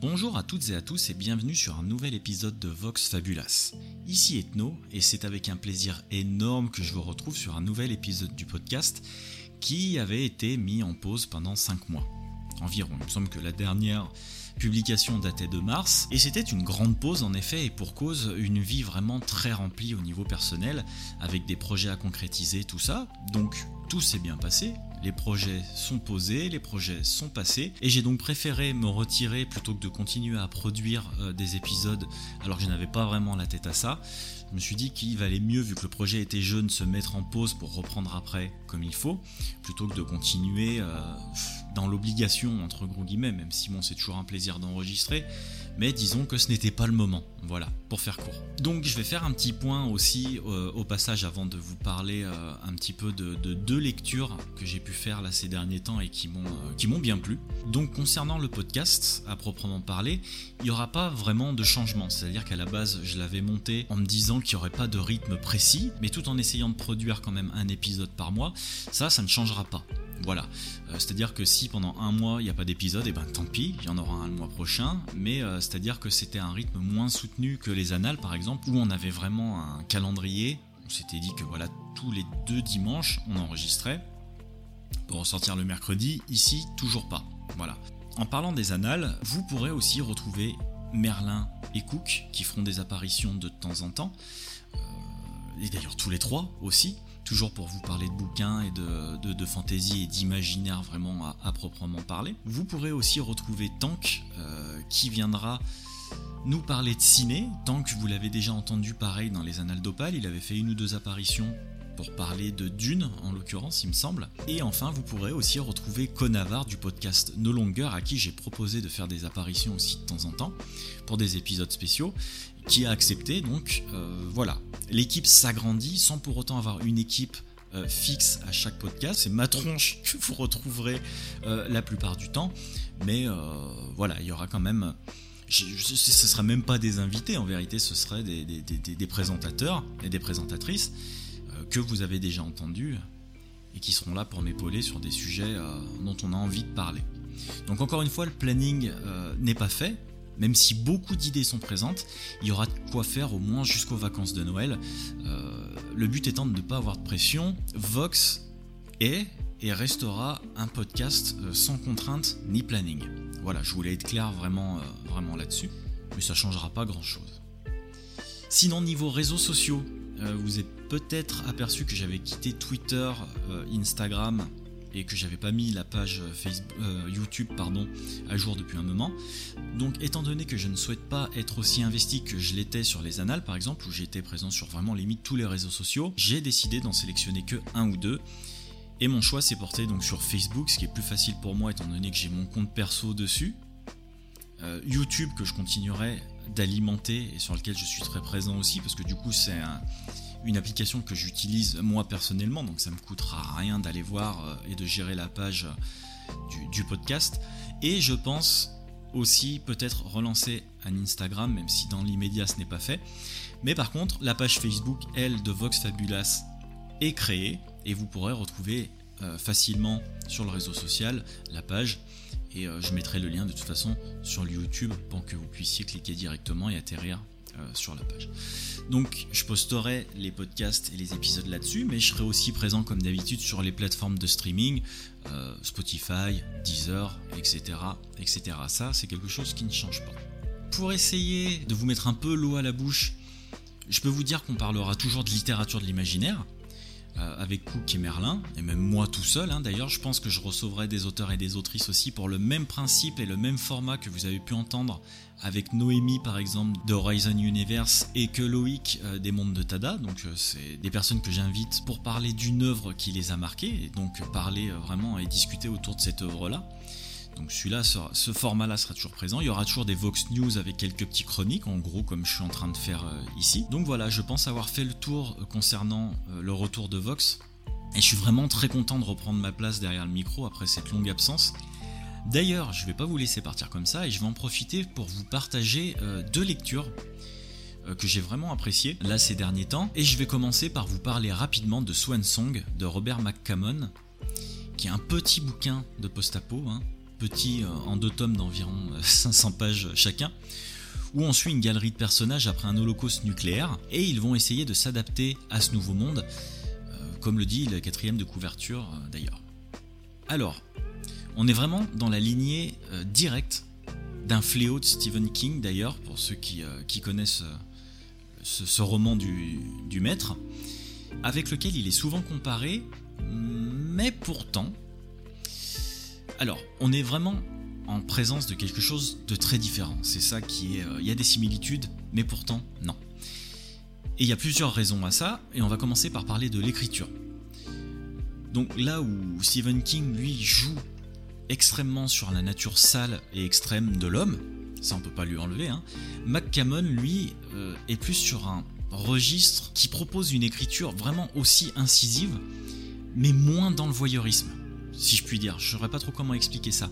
Bonjour à toutes et à tous et bienvenue sur un nouvel épisode de Vox Fabulas. Ici Ethno et c'est avec un plaisir énorme que je vous retrouve sur un nouvel épisode du podcast qui avait été mis en pause pendant 5 mois environ. Il me semble que la dernière publication datait de mars et c'était une grande pause en effet et pour cause une vie vraiment très remplie au niveau personnel avec des projets à concrétiser tout ça. Donc tout s'est bien passé, les projets sont posés, les projets sont passés, et j'ai donc préféré me retirer plutôt que de continuer à produire euh, des épisodes alors que je n'avais pas vraiment la tête à ça. Je me suis dit qu'il valait mieux, vu que le projet était jeune, se mettre en pause pour reprendre après comme il faut, plutôt que de continuer euh, dans l'obligation, entre gros guillemets, même si bon, c'est toujours un plaisir d'enregistrer, mais disons que ce n'était pas le moment. Voilà, pour faire court. Donc je vais faire un petit point aussi euh, au passage avant de vous parler euh, un petit peu de, deux lectures que j'ai pu faire là ces derniers temps et qui m'ont m'ont bien plu. Donc concernant le podcast à proprement parler, il n'y aura pas vraiment de changement. C'est-à-dire qu'à la base je l'avais monté en me disant qu'il n'y aurait pas de rythme précis, mais tout en essayant de produire quand même un épisode par mois. Ça, ça ne changera pas. Voilà. Euh, c'est-à-dire que si pendant un mois il n'y a pas d'épisode, et eh ben tant pis, il y en aura un le mois prochain. Mais euh, c'est-à-dire que c'était un rythme moins soutenu que les annales par exemple, où on avait vraiment un calendrier. On s'était dit que voilà, tous les deux dimanches on enregistrait pour ressortir le mercredi. Ici, toujours pas. Voilà. En parlant des annales, vous pourrez aussi retrouver Merlin et Cook qui feront des apparitions de temps en temps. Euh, et d'ailleurs tous les trois aussi toujours pour vous parler de bouquins et de, de, et d'imaginaire vraiment à, proprement parler. Vous pourrez aussi retrouver Tank euh, qui viendra nous parler de ciné. Tank, vous l'avez déjà entendu pareil dans les Annales d'Opale, il avait fait une ou deux apparitions pour parler de Dune, en l'occurrence, il me semble. Et enfin, vous pourrez aussi retrouver Conavar du podcast No Longer, à qui j'ai proposé de faire des apparitions aussi de temps en temps, pour des épisodes spéciaux, qui a accepté. Donc euh, voilà, l'équipe s'agrandit sans pour autant avoir une équipe euh, fixe à chaque podcast. C'est ma tronche que vous retrouverez euh, la plupart du temps. Mais voilà, il y aura quand même ce ne sera même pas des invités, en vérité, ce seraient des, des présentateurs et des présentatrices que vous avez déjà entendu et qui seront là pour m'épauler sur des sujets euh, dont on a envie de parler. Donc encore une fois, le planning euh, n'est pas fait, même si beaucoup d'idées sont présentes, il y aura de quoi faire au moins jusqu'aux vacances de Noël. Euh, le but étant de ne pas avoir de pression, Vox est et restera un podcast sans contrainte ni planning. Voilà, je voulais être clair vraiment, là-dessus, mais ça changera pas grand-chose. Sinon, niveau réseaux sociaux, vous êtes peut-être aperçu que j'avais quitté Twitter, euh, Instagram et que j'avais pas mis la page Facebook, euh, YouTube pardon, à jour depuis un moment. Donc étant donné que je ne souhaite pas être aussi investi que je l'étais sur les annales par exemple, où j'étais présent sur vraiment limite tous les réseaux sociaux, j'ai décidé d'en sélectionner que un ou deux. Et mon choix s'est porté donc sur Facebook, ce qui est plus facile pour moi étant donné que j'ai mon compte perso dessus. Euh, YouTube que je continuerai d'alimenter et sur lequel je suis très présent aussi parce que du coup c'est un, une application que j'utilise moi personnellement, donc ça me coûtera rien d'aller voir euh, et de gérer la page euh, du, podcast. Et je pense aussi peut-être relancer un Instagram, même si dans l'immédiat ce n'est pas fait. Mais par contre, la page Facebook, elle, de Vox Fabulas est créée et vous pourrez retrouver euh, facilement sur le réseau social la page. Et je mettrai le lien de toute façon sur YouTube pour que vous puissiez cliquer directement et atterrir sur la page. Donc je posterai les podcasts et les épisodes là-dessus, mais je serai aussi présent comme d'habitude sur les plateformes de streaming, euh, Spotify, Deezer, etc., etc. Ça, c'est quelque chose qui ne change pas. Pour essayer de vous mettre un peu l'eau à la bouche, je peux vous dire qu'on parlera toujours de littérature de l'imaginaire, euh, avec Cook et Merlin, et même moi tout seul. Hein. D'ailleurs, je pense que je recevrai des auteurs et des autrices aussi pour le même principe et le même format que vous avez pu entendre avec Noémie par exemple de Horizon Universe et que Loïc euh, des mondes de Tada. Donc euh, c'est des personnes que j'invite pour parler d'une œuvre qui les a marquées et donc parler vraiment et discuter autour de cette œuvre-là. Donc celui-là, ce format-là sera toujours présent. Il y aura toujours des Vox News avec quelques petits chroniques, en gros comme je suis en train de faire euh, ici. Donc voilà, je pense avoir fait le tour euh, concernant euh, le retour de Vox. Et je suis vraiment très content de reprendre ma place derrière le micro après cette longue absence. D'ailleurs, je ne vais pas vous laisser partir comme ça et je vais en profiter pour vous partager deux lectures que j'ai vraiment appréciées là ces derniers temps. Et je vais commencer par vous parler rapidement de Swan Song de Robert McCammon, qui est un petit bouquin de post-apo, hein, petits en deux tomes d'environ 500 pages chacun, où on suit une galerie de personnages après un holocauste nucléaire, et ils vont essayer de s'adapter à ce nouveau monde, comme le dit le quatrième de couverture d'ailleurs. Alors, on est vraiment dans la lignée directe d'un fléau de Stephen King d'ailleurs, pour ceux qui, connaissent ce, roman du maître, avec lequel il est souvent comparé, mais pourtant, alors, on est vraiment en présence de quelque chose de très différent. C'est ça qui est. Euh, il y a des similitudes, mais pourtant, non. Et il y a plusieurs raisons à ça, et on va commencer par parler de l'écriture. Donc là où Stephen King, lui, joue extrêmement sur la nature sale et extrême de l'homme, ça on peut pas lui enlever, hein, McCammon, lui, euh, est plus sur un registre qui propose une écriture vraiment aussi incisive, mais moins dans le voyeurisme, si je puis dire. Je ne saurais pas trop comment expliquer ça.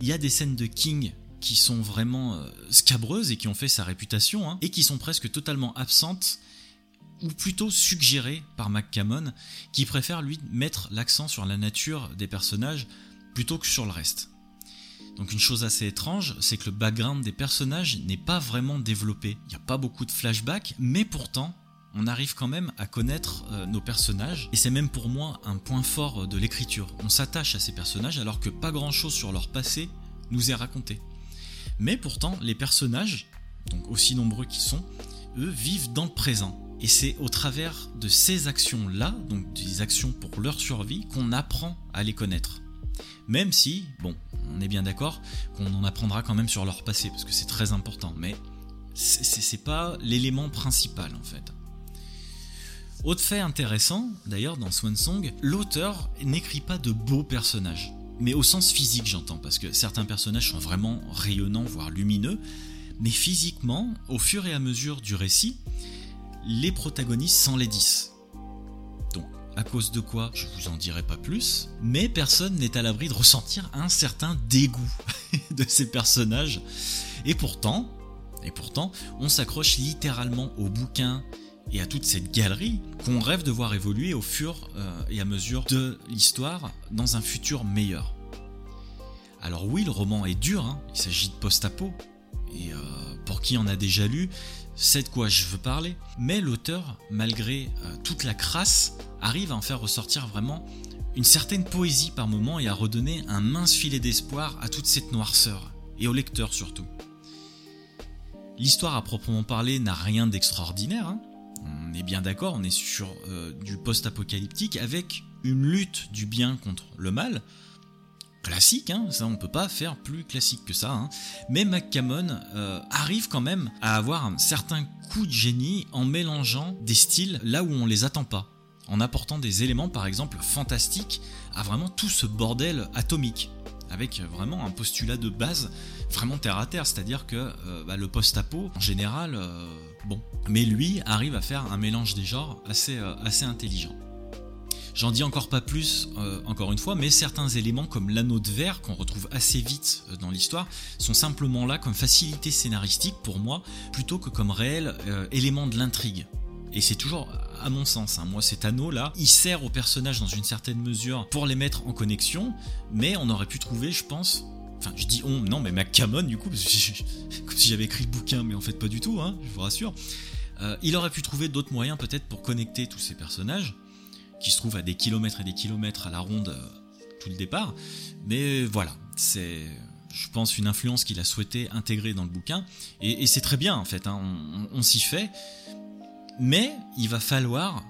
Il y a des scènes de King qui sont vraiment euh, scabreuses et qui ont fait sa réputation, hein, et qui sont presque totalement absentes, ou plutôt suggérées par McCammon, qui préfère lui mettre l'accent sur la nature des personnages plutôt que sur le reste. Donc une chose assez étrange, c'est que le background des personnages n'est pas vraiment développé. Il n'y a pas beaucoup de flashbacks, mais pourtant, on arrive quand même à connaître euh, nos personnages, et c'est même pour moi un point fort de l'écriture. On s'attache à ces personnages alors que pas grand-chose sur leur passé nous est raconté. Mais pourtant, les personnages, donc aussi nombreux qu'ils sont, eux vivent dans le présent. Et c'est au travers de ces actions-là, donc des actions pour leur survie, qu'on apprend à les connaître. Même si, bon, on est bien d'accord qu'on en apprendra quand même sur leur passé, parce que c'est très important, mais c'est pas l'élément principal en fait. Autre fait intéressant, d'ailleurs, dans Swan Song, l'auteur n'écrit pas de beaux personnages. Mais au sens physique, j'entends, parce que certains personnages sont vraiment rayonnants, voire lumineux. Mais physiquement, au fur et à mesure du récit, les protagonistes s'enlaidissent. Donc, à cause de quoi, je vous en dirai pas plus, mais personne n'est à l'abri de ressentir un certain dégoût de ces personnages. Et pourtant, et pourtant, on s'accroche littéralement au bouquin et à toute cette galerie qu'on rêve de voir évoluer au fur euh, et à mesure de l'histoire dans un futur meilleur. Alors oui, le roman est dur, hein. il s'agit de post-apo, et euh, pour qui en a déjà lu, c'est de quoi je veux parler, mais l'auteur, malgré euh, toute la crasse, arrive à en faire ressortir vraiment une certaine poésie par moment et à redonner un mince filet d'espoir à toute cette noirceur, et au lecteur surtout. L'histoire à proprement parler n'a rien d'extraordinaire, hein on est bien d'accord, on est sur euh, du post-apocalyptique avec une lutte du bien contre le mal. Classique, hein, ça on peut pas faire plus classique que ça. Hein. Mais McCammon euh, arrive quand même à avoir un certain coup de génie en mélangeant des styles là où on les attend pas, en apportant des éléments par exemple fantastiques à vraiment tout ce bordel atomique avec vraiment un postulat de base vraiment terre à terre, c'est-à-dire que euh, bah, le post-apo, en général, bon. Mais lui arrive à faire un mélange des genres assez, euh, intelligent. J'en dis encore pas plus, encore une fois, mais certains éléments comme l'anneau de verre qu'on retrouve assez vite dans l'histoire sont simplement là comme facilité scénaristique pour moi, plutôt que comme réel élément de l'intrigue. Et c'est toujours, à mon sens, hein, moi cet anneau-là, il sert aux personnages dans une certaine mesure pour les mettre en connexion, mais on aurait pu trouver, je pense, Enfin, je dis on, non, mais McCammon, du coup, comme si j'avais écrit le bouquin, mais en fait pas du tout, hein, je vous rassure. Euh, il aurait pu trouver d'autres moyens peut-être pour connecter tous ces personnages, qui se trouvent à des kilomètres et des kilomètres à la ronde euh, tout le départ. Mais voilà, c'est, je pense, une influence qu'il a souhaité intégrer dans le bouquin. Et, c'est très bien, en fait, hein, on s'y fait. Mais il va falloir,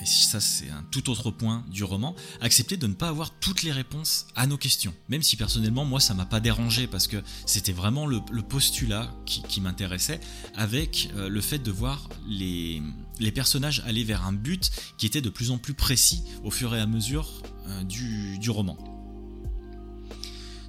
et ça c'est un tout autre point du roman, accepter de ne pas avoir toutes les réponses à nos questions. Même si personnellement moi ça m'a pas dérangé parce que c'était vraiment le, postulat qui, m'intéressait avec euh, le fait de voir les, personnages aller vers un but qui était de plus en plus précis au fur et à mesure euh, du roman.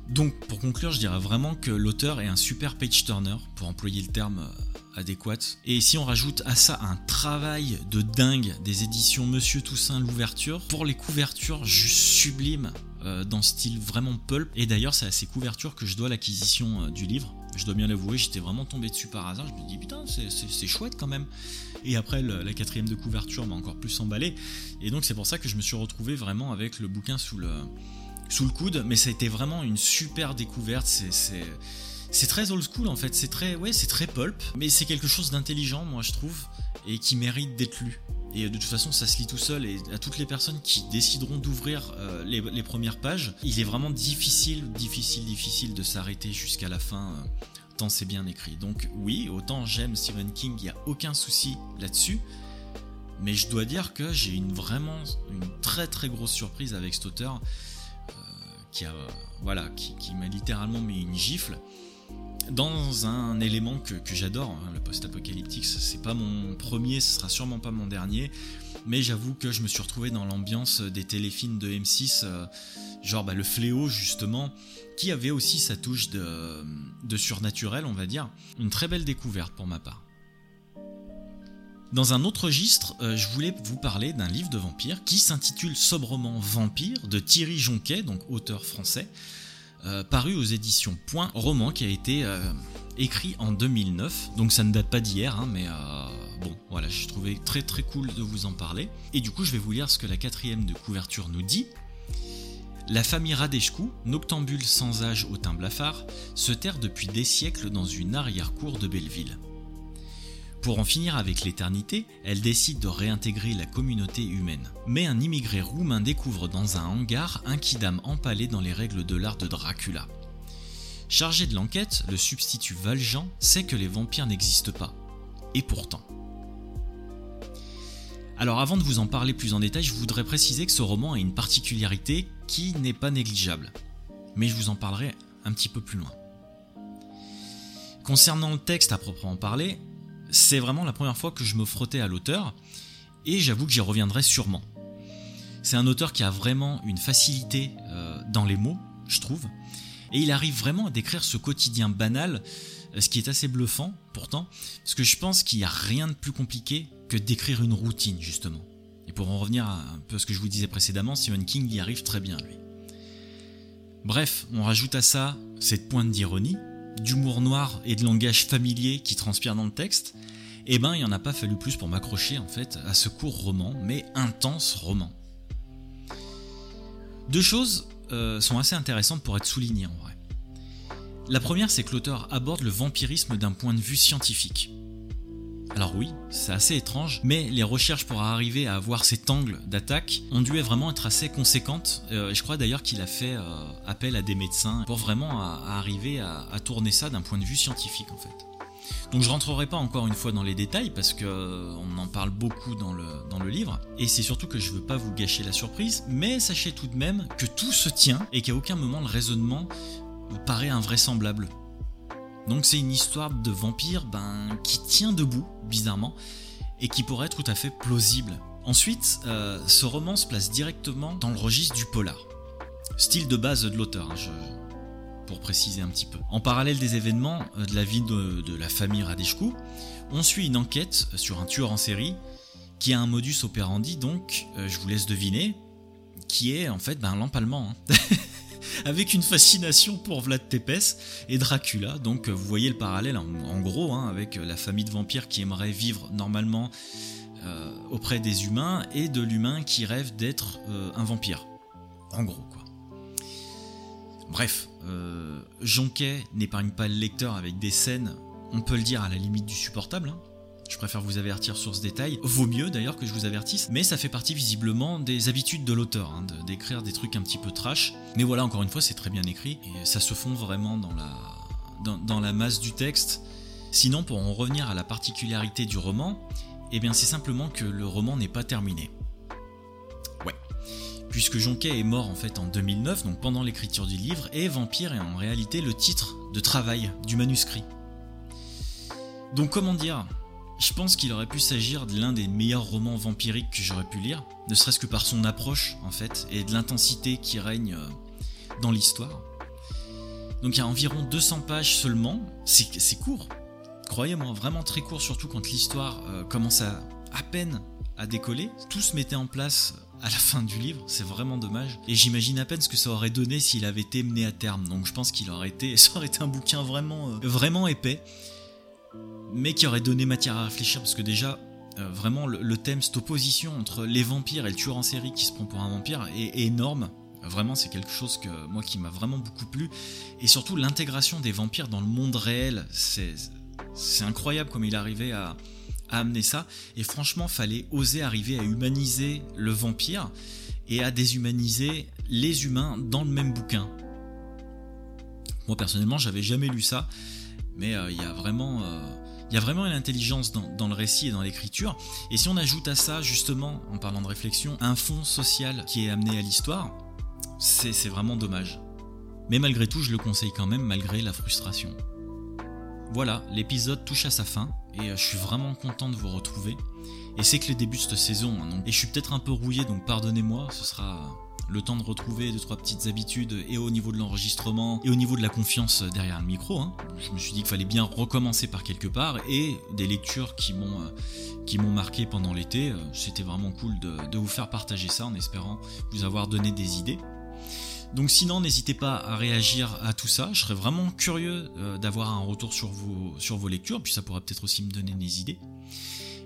Donc pour conclure, je dirais vraiment que l'auteur est un super page turner, pour employer le terme euh, adéquat. Et si on rajoute à ça un travail de dingue des éditions Monsieur Toussaint l'ouverture, pour les couvertures juste sublimes, euh, dans style vraiment pulp. Et d'ailleurs, c'est à ces couvertures que je dois l'acquisition euh, du livre. Je dois bien l'avouer, j'étais vraiment tombé dessus par hasard. Je me dis putain, c'est chouette quand même. Et après, la quatrième de couverture m'a encore plus emballé. Et donc, c'est pour ça que je me suis retrouvé vraiment avec le bouquin sous le, sous le coude, mais ça a été vraiment une super découverte. C'est très old school en fait, c'est très ouais, c'est très pulp, mais c'est quelque chose d'intelligent moi je trouve et qui mérite d'être lu. Et de toute façon, ça se lit tout seul. Et à toutes les personnes qui décideront d'ouvrir euh, les, premières pages, il est vraiment difficile, difficile, difficile de s'arrêter jusqu'à la fin, euh, tant c'est bien écrit. Donc oui, autant j'aime Stephen King, il n'y a aucun souci là-dessus. Mais je dois dire que j'ai une vraiment une très très grosse surprise avec cet auteur qui voilà qui, m'a littéralement mis une gifle dans un élément que, j'adore, hein, le post-apocalyptique, c'est pas mon premier, ce sera sûrement pas mon dernier, mais j'avoue que je me suis retrouvé dans l'ambiance des téléfilms de M6, euh, genre bah, le fléau justement, qui avait aussi sa touche de surnaturel, on va dire. Une très belle découverte pour ma part. Dans un autre registre, euh, je voulais vous parler d'un livre de vampire qui s'intitule sobrement Vampire de Thierry Jonquet, donc auteur français. Euh, paru aux éditions Point, roman qui a été euh, écrit en 2009, donc ça ne date pas d'hier, hein, mais bon, voilà, j'ai trouvé très très cool de vous en parler. Et du coup, je vais vous lire ce que la quatrième de couverture nous dit. La famille Radeshku, noctambule sans âge au teint blafard, se terre depuis des siècles dans une arrière-cour de Belleville. Pour en finir avec l'éternité, elle décide de réintégrer la communauté humaine. Mais un immigré roumain découvre dans un hangar un kidam empalé dans les règles de l'art de Dracula. Chargé de l'enquête, le substitut Valjean sait que les vampires n'existent pas. Et pourtant. Alors avant de vous en parler plus en détail, je voudrais préciser que ce roman a une particularité qui n'est pas négligeable. Mais je vous en parlerai un petit peu plus loin. Concernant le texte à proprement parler, c'est vraiment la première fois que je me frottais à l'auteur, et j'avoue que j'y reviendrai sûrement. C'est un auteur qui a vraiment une facilité euh, dans les mots, je trouve, et il arrive vraiment à décrire ce quotidien banal, euh, ce qui est assez bluffant pourtant, parce que je pense qu'il n'y a rien de plus compliqué que d'écrire une routine, justement. Et pour en revenir à un peu ce que je vous disais précédemment, Stephen King y arrive très bien, lui. Bref, on rajoute à ça cette pointe d'ironie, d'humour noir et de langage familier qui transpire dans le texte, eh ben il n'y en a pas fallu plus pour m'accrocher en fait à ce court roman, mais intense roman. Deux choses euh, sont assez intéressantes pour être soulignées en vrai. La première, c'est que l'auteur aborde le vampirisme d'un point de vue scientifique. Alors oui, c'est assez étrange, mais les recherches pour arriver à avoir cet angle d'attaque ont dû vraiment être assez conséquentes. Euh, je crois d'ailleurs qu'il a fait euh, appel à des médecins pour vraiment arriver à, tourner ça d'un point de vue scientifique en fait. Donc je rentrerai pas encore une fois dans les détails parce que euh, on en parle beaucoup dans le, dans le livre et c'est surtout que je veux pas vous gâcher la surprise, mais sachez tout de même que tout se tient et qu'à aucun moment le raisonnement paraît invraisemblable. Donc c'est une histoire de vampire ben, qui tient debout, bizarrement, et qui pourrait être tout à fait plausible. Ensuite, euh, ce roman se place directement dans le registre du polar. Style de base de l'auteur, hein, pour préciser un petit peu. En parallèle des événements euh, de la vie de, la famille Radeshku, on suit une enquête sur un tueur en série qui a un modus operandi, donc euh, je vous laisse deviner, qui est en fait ben, l'empalement. Hein. avec une fascination pour Vlad Tepes et Dracula. Donc euh, vous voyez le parallèle en, gros hein, avec la famille de vampires qui aimerait vivre normalement euh, auprès des humains et de l'humain qui rêve d'être euh, un vampire. En gros quoi. Bref, Jonquet n'épargne pas le lecteur avec des scènes, on peut le dire à la limite du supportable. Hein. Je préfère vous avertir sur ce détail. Vaut mieux d'ailleurs que je vous avertisse, mais ça fait partie visiblement des habitudes de l'auteur, hein, d'écrire des trucs un petit peu trash. Mais voilà, encore une fois, c'est très bien écrit et ça se fond vraiment dans la, dans, la masse du texte. Sinon, pour en revenir à la particularité du roman, eh bien c'est simplement que le roman n'est pas terminé. Ouais. Puisque Jonquet est mort en fait en 2009, donc pendant l'écriture du livre, et Vampire est en réalité le titre de travail du manuscrit. Donc comment dire? Je pense qu'il aurait pu s'agir de l'un des meilleurs romans vampiriques que j'aurais pu lire, ne serait-ce que par son approche en fait, et de l'intensité qui règne euh, dans l'histoire. Donc il y a environ 200 pages seulement, c'est court, croyez-moi, vraiment très court, surtout quand l'histoire euh, commence à peine à décoller. Tout se mettait en place à la fin du livre, c'est vraiment dommage. Et j'imagine à peine ce que ça aurait donné s'il avait été mené à terme. Donc je pense qu'il aurait été, ça aurait été un bouquin vraiment, euh, vraiment épais mais qui aurait donné matière à réfléchir parce que déjà, euh, vraiment, le, thème, cette opposition entre les vampires et le tueur en série qui se prend pour un vampire est, énorme. Vraiment, c'est quelque chose que moi qui m'a vraiment beaucoup plu. Et surtout l'intégration des vampires dans le monde réel, c'est incroyable comme il arrivait à, à amener ça. Et franchement, fallait oser arriver à humaniser le vampire et à déshumaniser les humains dans le même bouquin. Moi personnellement, j'avais jamais lu ça, mais euh, il y a vraiment, euh, il y a vraiment une intelligence dans, le récit et dans l'écriture. Et si on ajoute à ça justement, en parlant de réflexion, un fond social qui est amené à l'histoire, c'est vraiment dommage. Mais malgré tout, je le conseille quand même, malgré la frustration. Voilà, l'épisode touche à sa fin et euh, je suis vraiment content de vous retrouver. Et c'est que le début de cette saison, hein, et je suis peut-être un peu rouillé, donc pardonnez-moi, ce sera le temps de retrouver deux trois petites habitudes et au niveau de l'enregistrement et au niveau de la confiance derrière le micro. Hein. Je me suis dit qu'il fallait bien recommencer par quelque part et des lectures qui m'ont euh, qui marqué pendant l'été. Euh, c'était vraiment cool de, de vous faire partager ça en espérant vous avoir donné des idées. Donc sinon, n'hésitez pas à réagir à tout ça. Je serais vraiment curieux euh, d'avoir un retour sur vos, sur vos lectures, puis ça pourra peut-être aussi me donner des idées.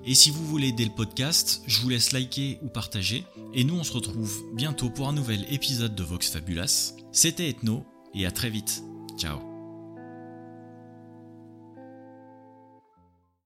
Et si vous voulez aider le podcast, je vous laisse liker ou partager. Et nous, on se retrouve bientôt pour un nouvel épisode de Vox Fabulas. C'était Ethno, et à très vite. Ciao